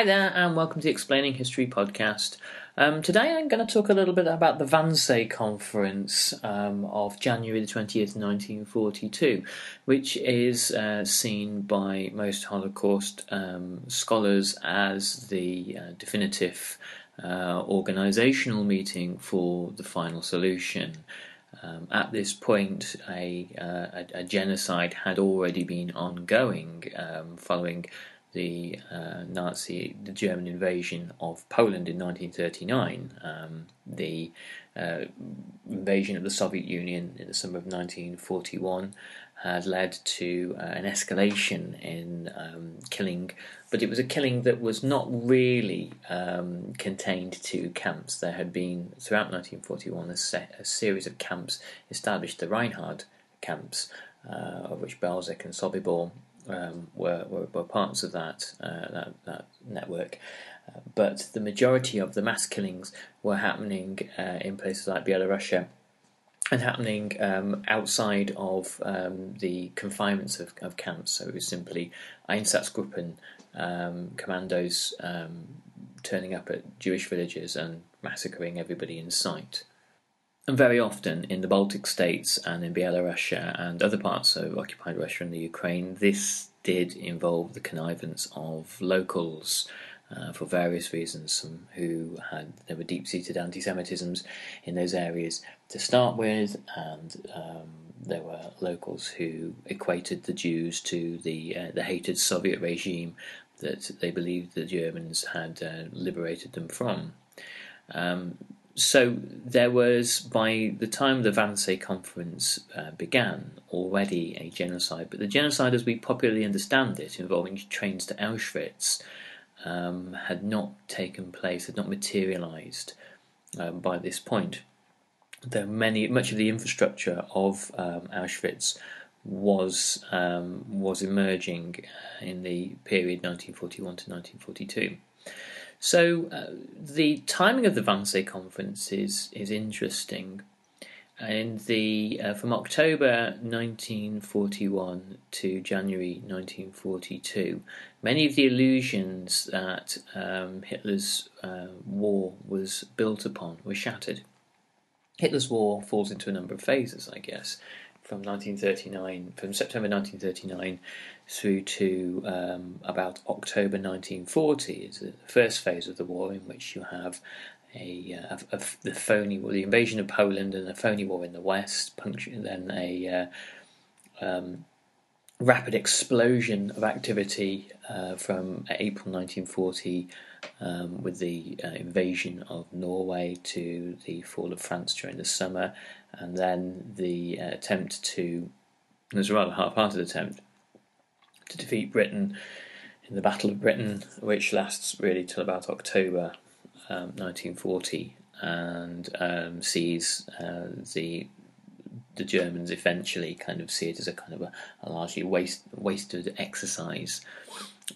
Hi there, and welcome to the Explaining History podcast. Um, today I'm going to talk a little bit about the Wannsee Conference um, of January the 20th, 1942, which is uh, seen by most Holocaust um, scholars as the uh, definitive uh, organizational meeting for the final solution. Um, at this point, a, uh, a, a, genocide had already been ongoing um, following the uh, Nazi, the German invasion of Poland in 1939, um, the uh, invasion of the Soviet Union in the summer of 1941 had led to uh, an escalation in um, killing, but it was a killing that was not really um, contained to camps. There had been, throughout 1941, a, set, a series of camps established, the Reinhard camps, uh, of which Belzec and Sobibor um, were, were, were parts of that uh, that, that network. Uh, but the majority of the mass killings were happening uh, in places like Belarus and happening um, outside of um, the confinements of, of, camps. So it was simply Einsatzgruppen, um, commandos um, turning up at Jewish villages and massacring everybody in sight. And very often in the Baltic states and in Belarus and other parts of occupied Russia and the Ukraine, this did involve the connivance of locals uh, for various reasons. Some who had there were deep-seated anti-Semitisms in those areas to start with, and um, there were locals who equated the Jews to the uh, the hated Soviet regime that they believed the Germans had uh, liberated them from. Um, so there was, by the time the Wannsee Conference uh, began, already a genocide. But the genocide, as we popularly understand it, involving trains to Auschwitz, um, had not taken place, had not materialized um, by this point. Though many, much of the infrastructure of um, Auschwitz was um, was emerging in the period 1941 to 1942. So uh, the timing of the Wannsee conference is is interesting. In the uh, from October 1941 to January 1942, many of the illusions that um, Hitler's uh, war was built upon were shattered. Hitler's war falls into a number of phases, I guess from 1939, from September 1939 through to um, about October 1940 is the first phase of the war in which you have a, uh, a, a the phony war, the invasion of Poland and a phony war in the west, then a uh, um, rapid explosion of activity uh, from April 1940 um, with the uh, invasion of Norway to the fall of France during the summer, and then the uh, attempt to, it was a rather half-hearted attempt, to defeat Britain in the Battle of Britain, which lasts really till about October um, 1940 and um, sees uh, the the Germans eventually kind of see it as a kind of a, a largely waste, wasted exercise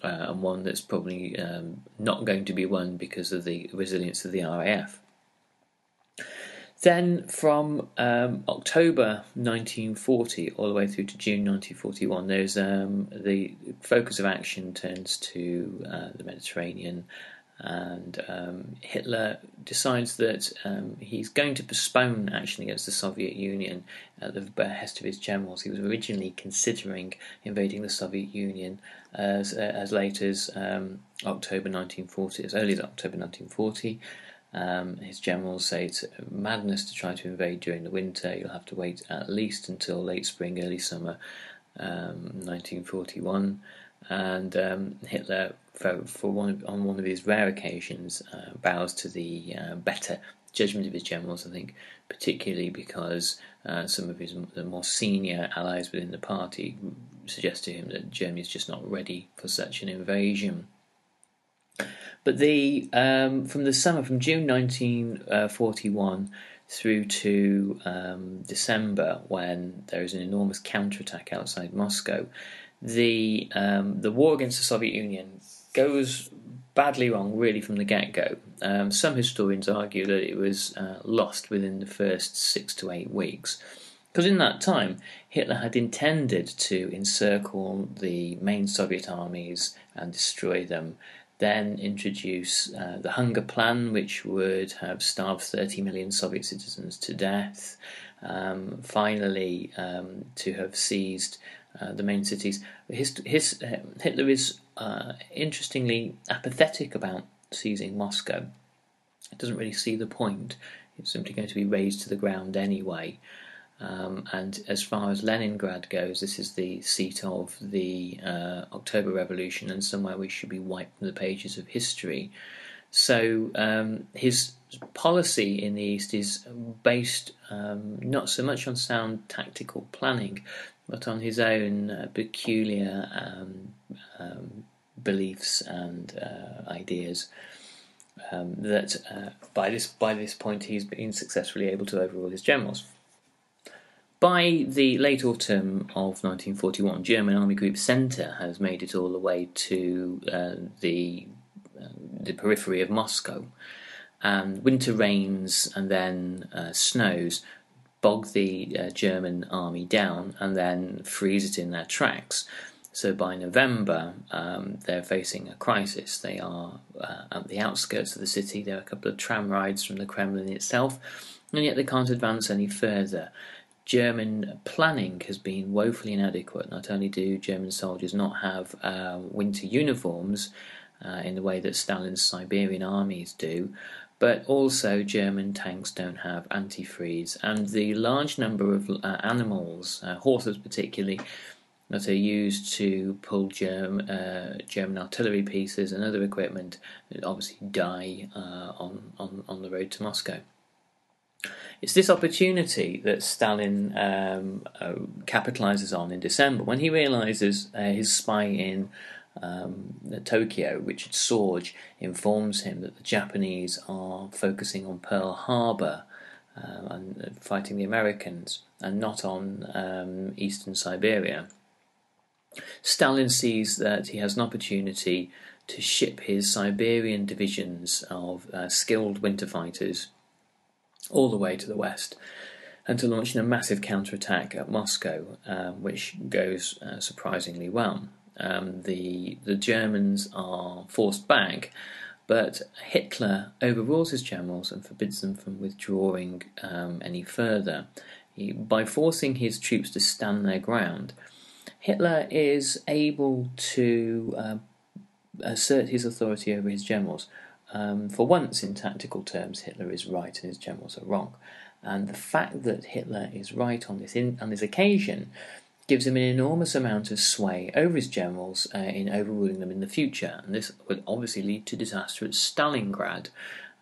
uh, and one that's probably um, not going to be won because of the resilience of the RAF. Then, from um, October 1940 all the way through to June 1941, there's um, the focus of action turns to uh, the Mediterranean, and um, Hitler decides that um, he's going to postpone action against the Soviet Union at the behest of his generals. He was originally considering invading the Soviet Union as as late as um, October 1940, as early as October 1940. Um, his generals say it's madness to try to invade during the winter. You'll have to wait at least until late spring, early summer, um, 1941. And um, Hitler, for, for one on one of his rare occasions, uh, bows to the uh, better judgment of his generals. I think, particularly because uh, some of his the more senior allies within the party suggest to him that Germany is just not ready for such an invasion. But the um, from the summer, from June 1941 through to um, December, when there is an enormous counterattack outside Moscow, the um, the war against the Soviet Union goes badly wrong, really, from the get go. Um, some historians argue that it was uh, lost within the first six to eight weeks. Because in that time, Hitler had intended to encircle the main Soviet armies and destroy them then introduce uh, the hunger plan, which would have starved 30 million Soviet citizens to death. Um, finally, um, to have seized uh, the main cities. His, his, uh, Hitler is uh, interestingly apathetic about seizing Moscow. He doesn't really see the point. It's simply going to be razed to the ground anyway. Um, and as far as Leningrad goes, this is the seat of the uh, October Revolution and somewhere which should be wiped from the pages of history. So um, his policy in the East is based um, not so much on sound tactical planning, but on his own uh, peculiar um, um, beliefs and uh, ideas. Um, that uh, by this by this point he's been successfully able to overrule his generals. By the late autumn of 1941, German Army Group Centre has made it all the way to uh, the uh, the periphery of Moscow. And winter rains and then uh, snows bog the uh, German army down and then freeze it in their tracks. So by November, um, they're facing a crisis. They are uh, at the outskirts of the city. There are a couple of tram rides from the Kremlin itself, and yet they can't advance any further. German planning has been woefully inadequate. Not only do German soldiers not have uh, winter uniforms uh, in the way that Stalin's Siberian armies do, but also German tanks don't have antifreeze, and the large number of uh, animals, uh, horses particularly, that are used to pull Germ, uh, German artillery pieces and other equipment obviously die uh, on, on, on the road to Moscow. It's this opportunity that Stalin um, uh, capitalizes on in December when he realizes uh, his spy in um, Tokyo, Richard Sorge, informs him that the Japanese are focusing on Pearl Harbor uh, and fighting the Americans and not on um, eastern Siberia. Stalin sees that he has an opportunity to ship his Siberian divisions of uh, skilled winter fighters all the way to the west and to launch a massive counterattack at Moscow, um, which goes uh, surprisingly well. Um, the the Germans are forced back, but Hitler overrules his generals and forbids them from withdrawing um, any further. He, by forcing his troops to stand their ground, Hitler is able to uh, assert his authority over his generals um, for once, in tactical terms, Hitler is right and his generals are wrong. And the fact that Hitler is right on this in, on this occasion gives him an enormous amount of sway over his generals uh, in overruling them in the future. And this would obviously lead to disaster at Stalingrad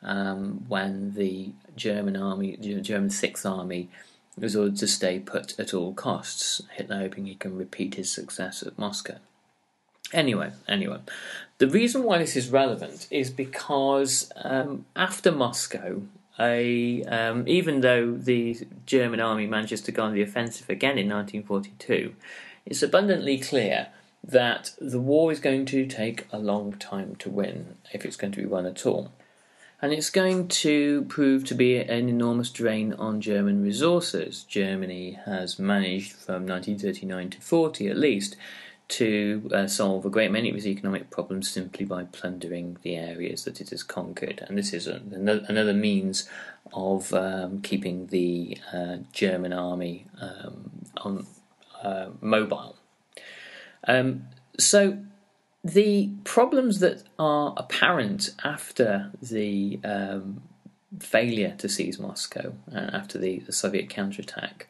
um, when the German army, German Sixth Army, was ordered to stay put at all costs. Hitler hoping he can repeat his success at Moscow. Anyway, anyway, the reason why this is relevant is because um, after Moscow, a, um, even though the German army manages to go on the offensive again in 1942, it's abundantly clear that the war is going to take a long time to win, if it's going to be won at all. and it's going to prove to be an enormous drain on German resources. Germany has managed from 1939 to 40 at least to uh, solve a great many of its economic problems simply by plundering the areas that it has conquered. And this is another means of um, keeping the uh, German army um, on uh, mobile. Um, so the problems that are apparent after the um, failure to seize Moscow, uh, after the, the Soviet counterattack,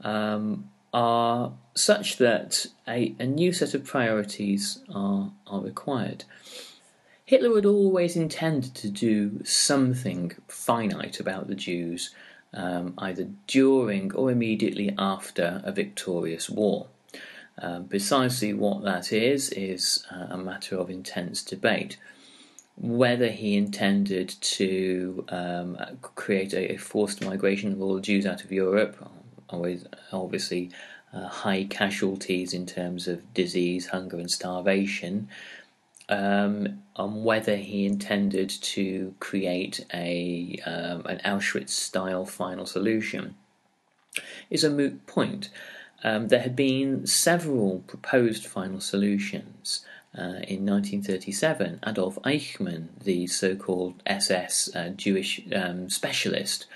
um, are such that a, a new set of priorities are, are required. Hitler had always intended to do something finite about the Jews, um, either during or immediately after a victorious war. Um, precisely what that is is uh, a matter of intense debate. Whether he intended to um, create a, a, forced migration of all Jews out of Europe, always obviously uh, high casualties in terms of disease, hunger, and starvation, um, on whether he intended to create a um, an Auschwitz-style final solution, is a moot point. Um, there had been several proposed final solutions. Uh, in 1937, Adolf Eichmann, the so called SS uh, Jewish um, specialist,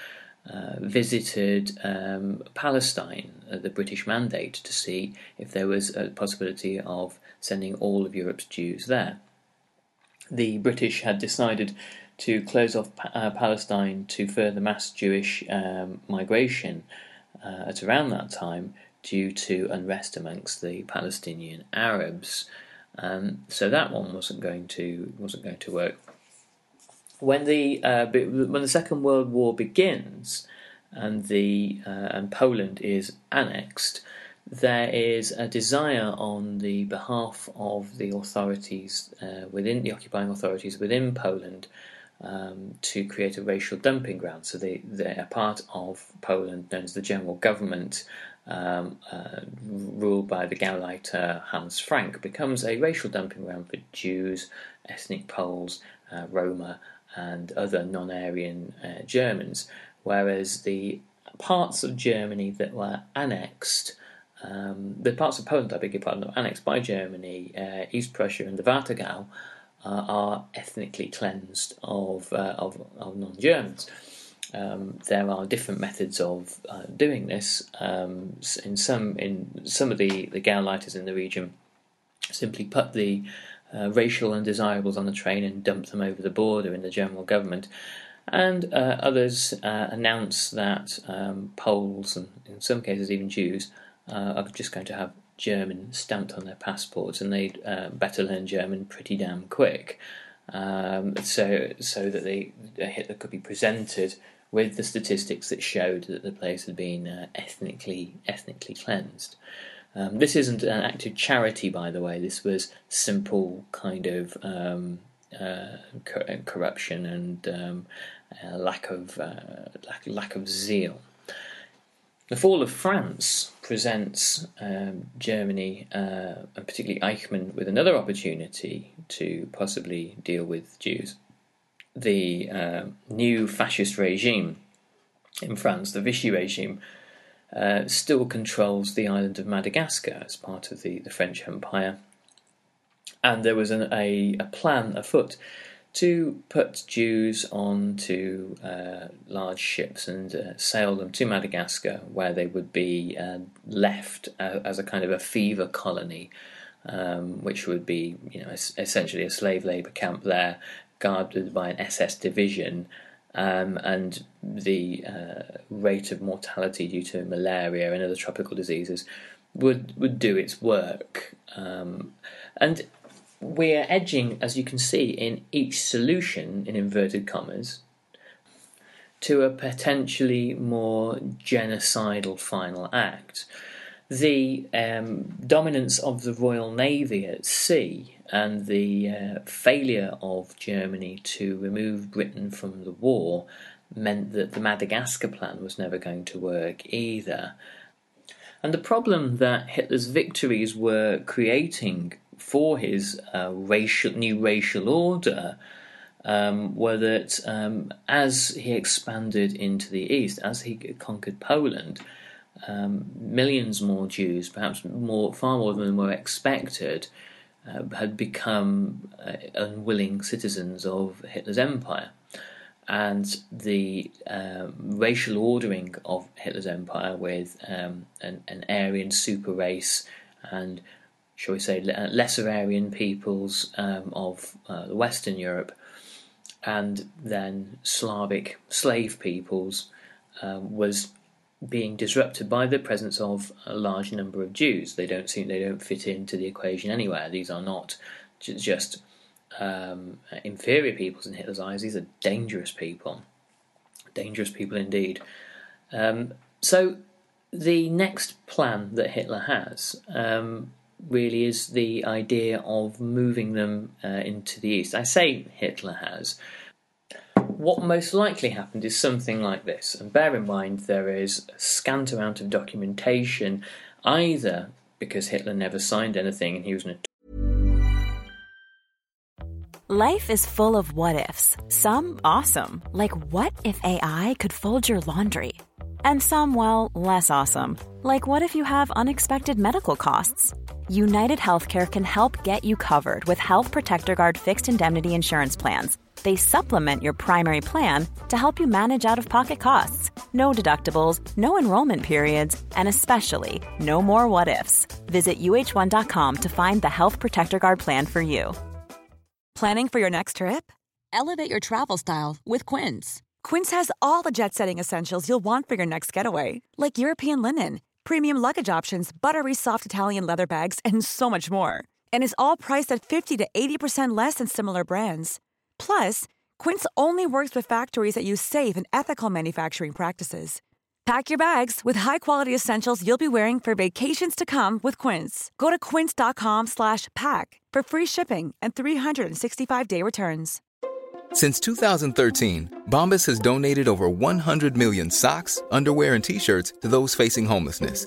uh, visited um, Palestine at the British mandate to see if there was a possibility of sending all of Europe's Jews there. The British had decided to close off uh, Palestine to further mass Jewish um, migration uh, at around that time due to unrest amongst the Palestinian Arabs. Um, so that one wasn't going to wasn't going to work. When the uh, when the Second World War begins and the uh, and Poland is annexed, there is a desire on the behalf of the authorities uh, within the occupying authorities within Poland um, to create a racial dumping ground. So they, they're part of Poland known as the General Government um, uh, ruled by the Gauleiter Hans Frank, becomes a racial dumping ground for Jews, ethnic Poles, uh, Roma, and other non Aryan uh, Germans, whereas the parts of Germany that were annexed. Um, the parts of Poland, I beg your pardon, annexed by Germany, uh, East Prussia and the Warthegau, uh, are ethnically cleansed of, uh, of, of non Germans. Um, there are different methods of uh, doing this. Um, in some in some of the the Gauleiters in the region, simply put the uh, racial undesirables on the train and dump them over the border in the general government. And uh, others uh, announce that um, Poles and in some cases even Jews uh, are just going to have German stamped on their passports, and they'd uh, better learn German pretty damn quick. Um, so, so that they, Hitler could be presented with the statistics that showed that the place had been uh, ethnically ethnically cleansed. Um, this isn't an act of charity, by the way. This was simple kind of um, uh, cor- corruption and um, uh, lack of uh, lack, lack of zeal. The fall of France presents um, Germany, uh, and particularly Eichmann, with another opportunity to possibly deal with Jews the uh, new fascist regime in France, the Vichy regime, uh, still controls the island of Madagascar as part of the, the French Empire. And there was an, a, a plan afoot to put Jews onto uh, large ships and uh, sail them to Madagascar, where they would be uh, left uh, as a kind of a fever colony, um, which would be, you know, essentially a slave labour camp there, guarded by an SS division, um, and the uh, rate of mortality due to malaria and other tropical diseases would would do its work. Um, and we're edging, as you can see, in each solution in inverted commas to a potentially more genocidal final act. The um, dominance of the Royal Navy at sea and the uh, failure of Germany to remove Britain from the war meant that the Madagascar plan was never going to work either. And the problem that Hitler's victories were creating for his uh, racial new racial order um, were that um, as he expanded into the east, as he conquered Poland, um, millions more Jews, perhaps more, far more than were expected, had become uh, unwilling citizens of Hitler's empire. And the uh, racial ordering of Hitler's empire, with um, an, an, Aryan super race and, shall we say, lesser Aryan peoples um, of uh, Western Europe, and then Slavic slave peoples, um, was being disrupted by the presence of a large number of Jews. They don't seem they don't fit into the equation anywhere. These are not just um, inferior peoples in Hitler's eyes. These are dangerous people, dangerous people indeed. Um, so the next plan that Hitler has um, really is the idea of moving them uh, into the east. I say Hitler has what most likely happened is something like this. And bear in mind, there is a scant amount of documentation, either because Hitler never signed anything and he was an. Life is full of what ifs, some awesome, like what if AI could fold your laundry? And some, well, less awesome, like what if you have unexpected medical costs? United Healthcare can help get you covered with Health Protector Guard fixed indemnity insurance plans they supplement your primary plan to help you manage out of pocket costs. No deductibles, no enrollment periods, and especially no more what ifs. Visit uh1.com to find the Health Protector Guard plan for you. Planning for your next trip? Elevate your travel style with Quince. Quince has all the jet setting essentials you'll want for your next getaway, like European linen, premium luggage options, buttery soft Italian leather bags, and so much more. And is all priced at 50 to 80% less than similar brands. Plus, Quince only works with factories that use safe and ethical manufacturing practices. Pack your bags with high-quality essentials you'll be wearing for vacations to come with Quince. Go to quince.com/pack for free shipping and 365-day returns. Since 2013, Bombas has donated over 100 million socks, underwear, and t-shirts to those facing homelessness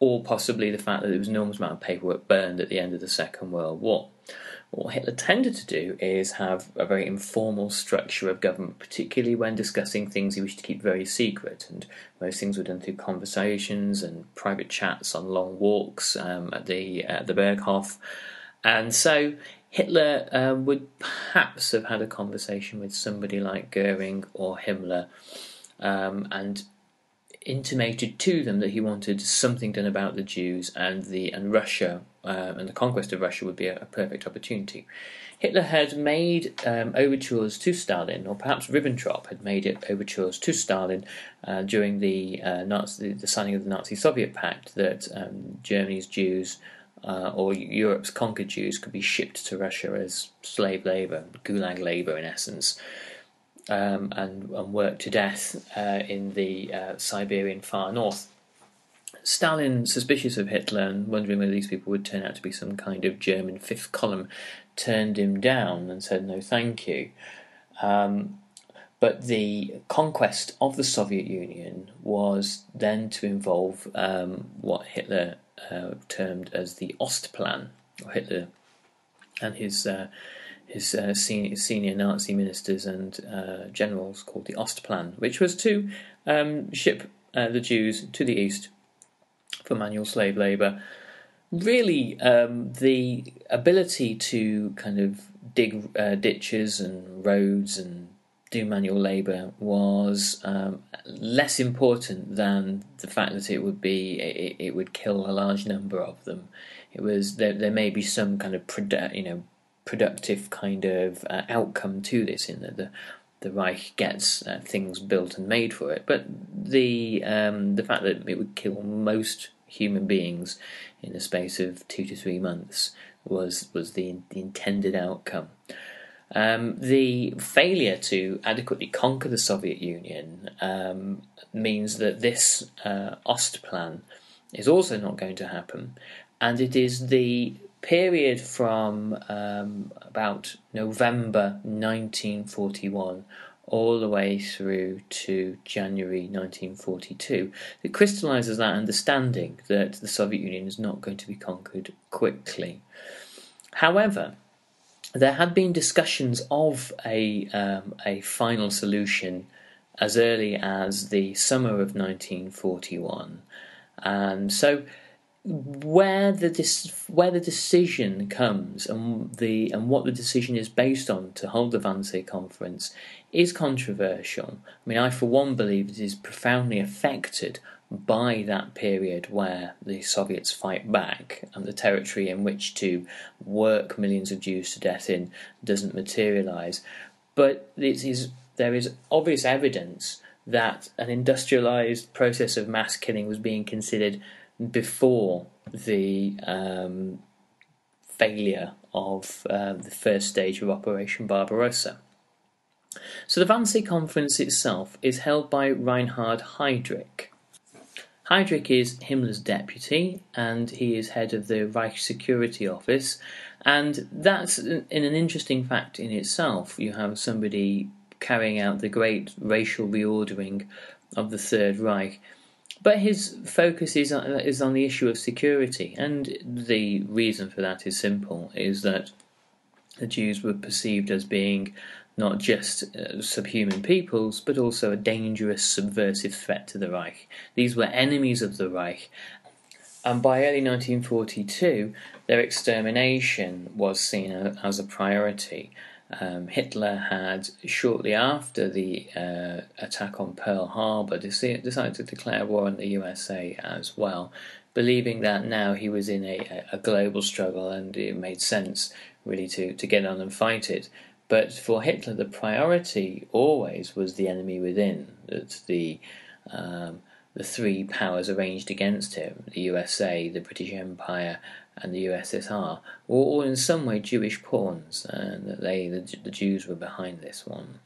or possibly the fact that there was an enormous amount of paperwork burned at the end of the Second World War. What Hitler tended to do is have a very informal structure of government, particularly when discussing things he wished to keep very secret. And most things were done through conversations and private chats on long walks um, at the at the Berghof. And so Hitler uh, would perhaps have had a conversation with somebody like Goering or Himmler, um, and intimated to them that he wanted something done about the Jews and the and Russia uh, and the conquest of Russia would be a, a perfect opportunity. Hitler had made um, overtures to Stalin, or perhaps Ribbentrop had made it overtures to Stalin uh, during the, uh, Nazi, the signing of the Nazi-Soviet Pact that um, Germany's Jews uh, or Europe's conquered Jews could be shipped to Russia as slave labor, gulag labor in essence um, and, and, worked to death uh, in the uh, Siberian far north. Stalin, suspicious of Hitler and wondering whether these people would turn out to be some kind of German fifth column, turned him down and said no thank you. Um, but the conquest of the Soviet Union was then to involve um, what Hitler uh, termed as the Ostplan, or Hitler and his uh, his uh, senior, senior, Nazi ministers and uh, generals called the Ostplan, which was to um, ship uh, the Jews to the east for manual slave labour. Really, um, the ability to kind of dig uh, ditches and roads and do manual labour was um, less important than the fact that it would be it, it, would kill a large number of them. It was there. There may be some kind of you know productive kind of uh, outcome to this in that the the Reich gets uh, things built and made for it, but the um, the fact that it would kill most human beings in the space of two to three months was was the, the intended outcome. Um, the failure to adequately conquer the Soviet Union um, means that this uh, Ostplan is also not going to happen, and it is the period from um, about November 1941 all the way through to January 1942 that crystallizes that understanding that the Soviet Union is not going to be conquered quickly. However, there had been discussions of a um, a final solution as early as the summer of 1941, and so where the where the decision comes and the and what the decision is based on to hold the Wannsee conference is controversial. I mean, I for one believe it is profoundly affected by that period where the Soviets fight back and the territory in which to work millions of Jews to death in doesn't materialize. But there is obvious evidence that an industrialized process of mass killing was being considered before the um, failure of uh, the first stage of Operation Barbarossa. So the Wannsee Conference itself is held by Reinhard Heydrich. Heydrich is Himmler's deputy, and he is head of the Reich Security Office. And that's in an interesting fact in itself. You have somebody carrying out the great racial reordering of the Third Reich but his focus is on, is on the issue of security, and the reason for that is simple: is that the Jews were perceived as being not just uh, subhuman peoples, but also a dangerous subversive threat to the Reich. These were enemies of the Reich, and by early 1942, their extermination was seen as a priority um, Hitler had, shortly after the uh, attack on Pearl Harbor, decided to declare war on the USA as well, believing that now he was in a, a global struggle and it made sense really to, to get on and fight it. But for Hitler, the priority always was the enemy within, that the um, the three powers arranged against him the USA, the British Empire, and the USSR were all in some way Jewish pawns, and that they, the, the Jews, were behind this one.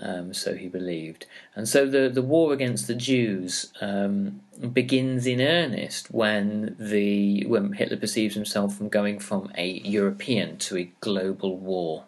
Um, so he believed. And so the, the war against the Jews um, begins in earnest when the when Hitler perceives himself from going from a European to a global war.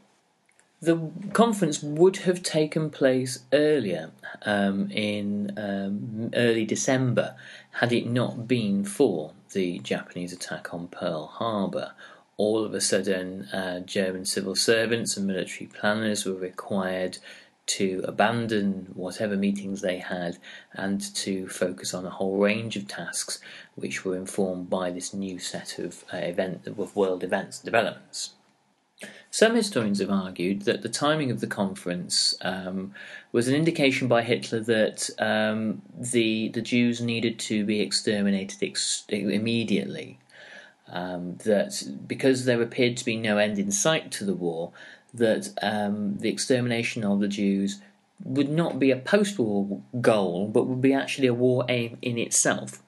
The conference would have taken place earlier um, in um, early December had it not been for the Japanese attack on Pearl Harbor, all of a sudden uh, German civil servants and military planners were required to abandon whatever meetings they had and to focus on a whole range of tasks which were informed by this new set of uh, event of world events and developments. Some historians have argued that the timing of the conference um, was an indication by Hitler that um, the the Jews needed to be exterminated ex- immediately. Um, that because there appeared to be no end in sight to the war, that um, the extermination of the Jews would not be a post-war goal, but would be actually a war aim in itself.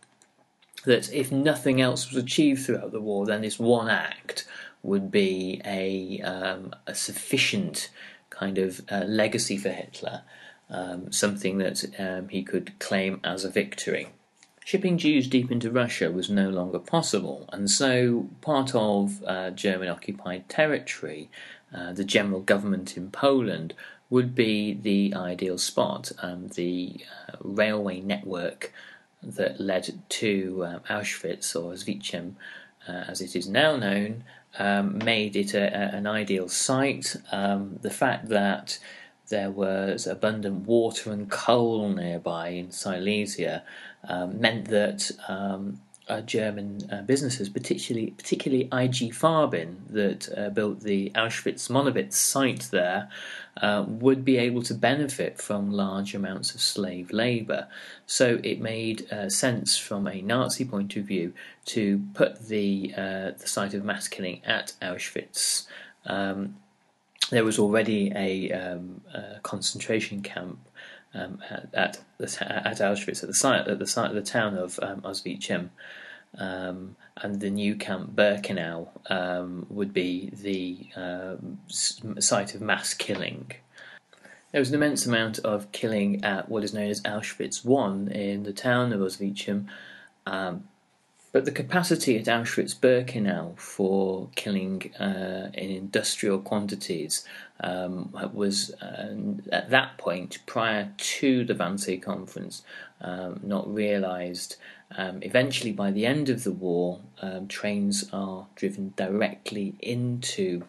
That if nothing else was achieved throughout the war, then this one act would be a, um, a sufficient kind of uh, legacy for Hitler, um, something that um, he could claim as a victory. Shipping Jews deep into Russia was no longer possible, and so part of uh, German occupied territory, uh, the general government in Poland, would be the ideal spot. Um, the uh, railway network that led to uh, Auschwitz or Auschwitz, uh, as it is now known, um, made it a, a, an ideal site. Um, the fact that there was abundant water and coal nearby in Silesia um, meant that um, uh, German uh, businesses, particularly particularly IG Farben, that uh, built the Auschwitz Monowitz site there, uh, would be able to benefit from large amounts of slave labour. So it made uh, sense from a Nazi point of view to put the uh, the site of mass killing at Auschwitz. Um, there was already a, um, a concentration camp um, at, at, at, Auschwitz at the site at the site of the town of um, um, and the new camp Birkenau um, would be the um, site of mass killing. There was an immense amount of killing at what is known as Auschwitz I in the town of Oswiecim, um, but the capacity at Auschwitz Birkenau for killing uh, in industrial quantities um, was uh, at that point, prior to the Wannsee Conference, um, not realised. Um, eventually, by the end of the war, um, trains are driven directly into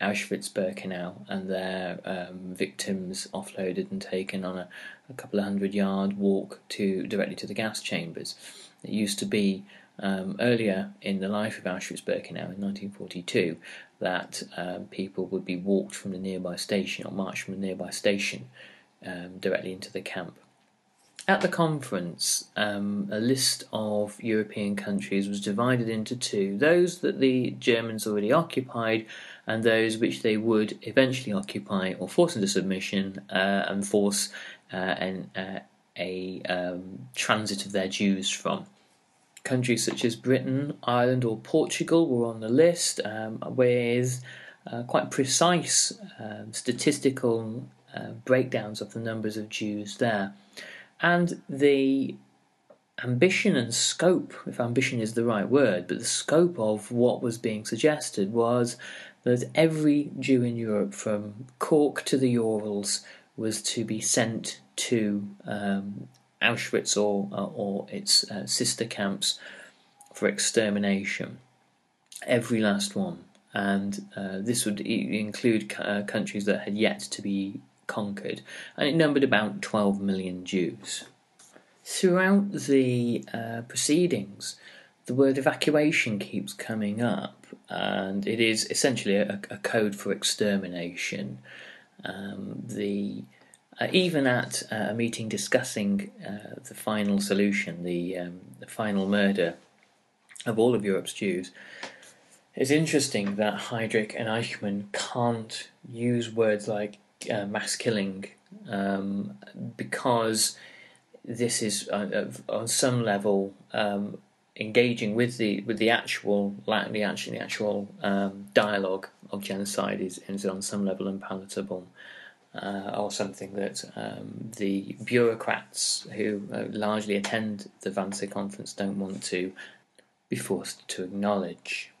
Auschwitz Birkenau and their um, victims offloaded and taken on a, a, couple of hundred yard walk to directly to the gas chambers. It used to be um, earlier in the life of Auschwitz Birkenau in 1942 that um, people would be walked from the nearby station or marched from the nearby station um, directly into the camp. At the conference, um, a list of European countries was divided into two those that the Germans already occupied, and those which they would eventually occupy or force into submission uh, and force uh, an, uh, a um, transit of their Jews from. Countries such as Britain, Ireland, or Portugal were on the list um, with uh, quite precise um, statistical uh, breakdowns of the numbers of Jews there. And the ambition and scope, if ambition is the right word, but the scope of what was being suggested was that every Jew in Europe, from Cork to the Urals, was to be sent to um, Auschwitz or uh, or its uh, sister camps for extermination. Every last one, and uh, this would include countries that had yet to be conquered, and it numbered about 12 million Jews. Throughout the uh, proceedings, the word evacuation keeps coming up, and it is essentially a, a code for extermination. Um, the uh, even at uh, a meeting discussing uh, the final solution, the, um, the final murder of all of Europe's Jews, it's interesting that Heydrich and Eichmann can't use words like uh, mass killing um, because this is uh, on some level um, engaging with the with the actual the actual, the actual um, dialogue of genocide is, is on some level unpalatable uh, or something that um, the bureaucrats who uh, largely attend the Wannsee conference don't want to be forced to acknowledge.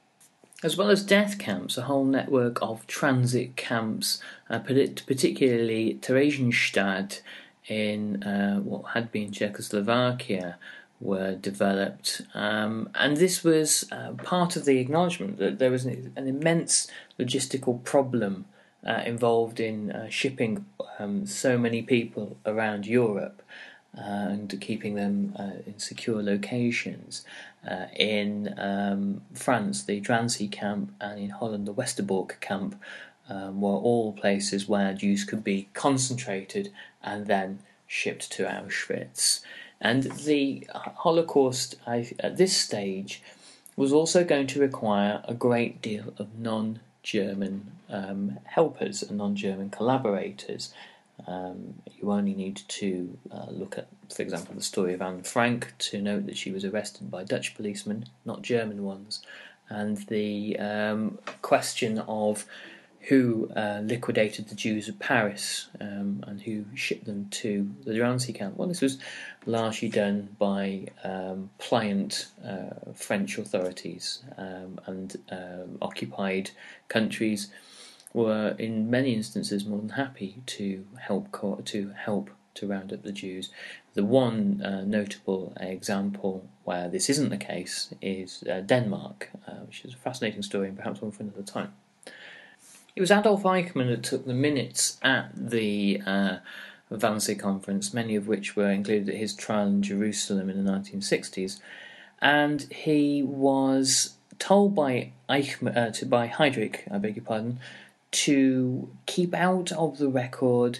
As well as death camps, a whole network of transit camps, uh, particularly Theresienstadt in uh, what had been Czechoslovakia, were developed. Um, and this was uh, part of the acknowledgement that there was an, an immense logistical problem uh, involved in uh, shipping um, so many people around Europe uh, and keeping them uh, in secure locations. Uh, in um, France, the Drancy camp, and in Holland, the Westerbork camp, um, were all places where Jews could be concentrated and then shipped to Auschwitz. And the Holocaust at this stage was also going to require a great deal of non German um, helpers and non German collaborators. Um, you only need to uh, look at, for example, the story of Anne Frank to note that she was arrested by Dutch policemen, not German ones, and the um, question of who uh, liquidated the Jews of Paris um, and who shipped them to the Drancy camp. Well, this was largely done by um, pliant uh, French authorities um, and um, occupied countries were in many instances more than happy to help co- to help to round up the Jews. The one uh, notable example where this isn't the case is uh, Denmark, uh, which is a fascinating story and perhaps one for another time. It was Adolf Eichmann that took the minutes at the uh, Wannsee conference, many of which were included at his trial in Jerusalem in the 1960s, and he was told by Eichmann, uh, to, by Heydrich, I beg your pardon, to keep out of the record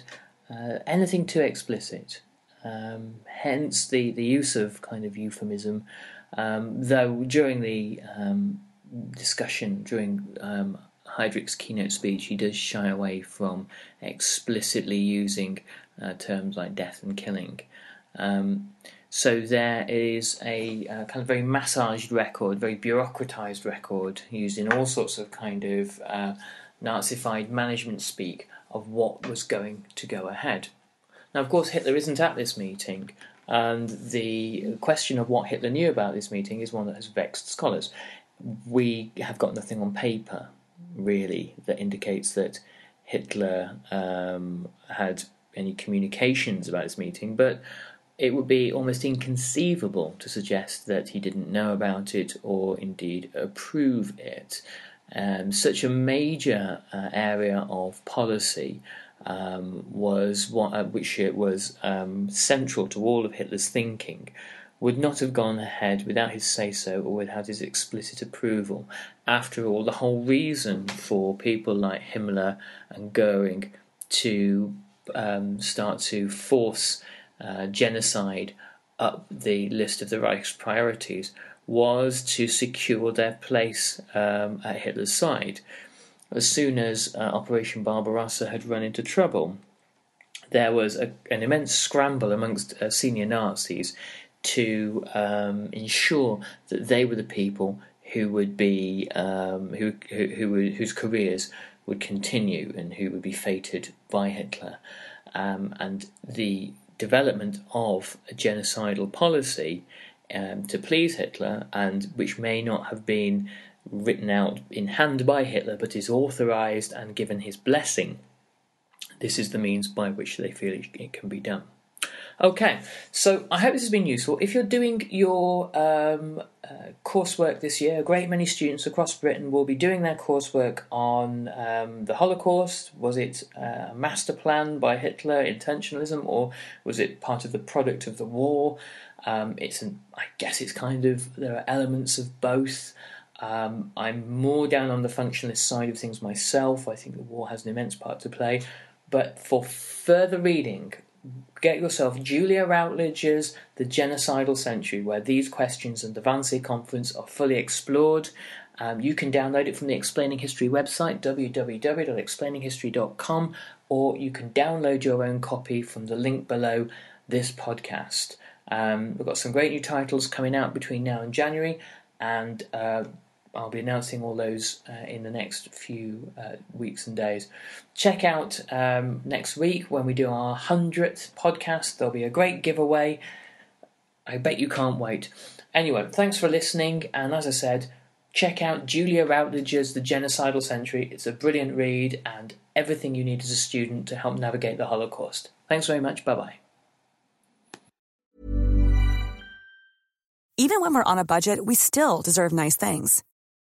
uh, anything too explicit. Um, hence the, the use of kind of euphemism. Um, though during the um, discussion, during um, Heydrich's keynote speech, he does shy away from explicitly using uh, terms like death and killing. Um, So there is a uh, kind of very massaged record, very bureaucratized record, used in all sorts of kind of uh, Nazified management speak of what was going to go ahead. Now, of course, Hitler isn't at this meeting, and the question of what Hitler knew about this meeting is one that has vexed scholars. We have got nothing on paper, really, that indicates that Hitler um, had any communications about this meeting, but it would be almost inconceivable to suggest that he didn't know about it or indeed approve it. Um, such a major uh, area of policy um, was what, uh, which it was um, central to all of Hitler's thinking, would not have gone ahead without his say so or without his explicit approval. After all, the whole reason for people like Himmler and Goering to um, start to force uh, genocide up the list of the Reich's priorities was to secure their place um, at Hitler's side. As soon as uh, Operation Barbarossa had run into trouble, there was a, an immense scramble amongst uh, senior Nazis to um, ensure that they were the people who would be um, who, who, who whose careers would continue and who would be feted by Hitler. Um, and the development of a genocidal policy um, to please Hitler, and which may not have been written out in hand by Hitler, but is authorized and given his blessing. This is the means by which they feel it can be done. Okay, so I hope this has been useful. If you're doing your um, uh, coursework this year, a great many students across Britain will be doing their coursework on um, the Holocaust. Was it a master plan by Hitler, intentionalism, or was it part of the product of the war? Um, it's an, I guess it's kind of there are elements of both. Um, I'm more down on the functionalist side of things myself. I think the war has an immense part to play. But for further reading, get yourself Julia Routledge's The Genocidal Century, where these questions and the Wannsee Conference are fully explored. Um, you can download it from the Explaining History website, www.explaininghistory.com, or you can download your own copy from the link below this podcast. Um, we've got some great new titles coming out between now and January, and uh, I'll be announcing all those uh, in the next few uh, weeks and days. Check out um, next week when we do our 100th podcast. There'll be a great giveaway. I bet you can't wait. Anyway, thanks for listening, and as I said, check out Julia Routledge's The Genocidal Century. It's a brilliant read and everything you need as a student to help navigate the Holocaust. Thanks very much. Bye bye. Even when we're on a budget, we still deserve nice things.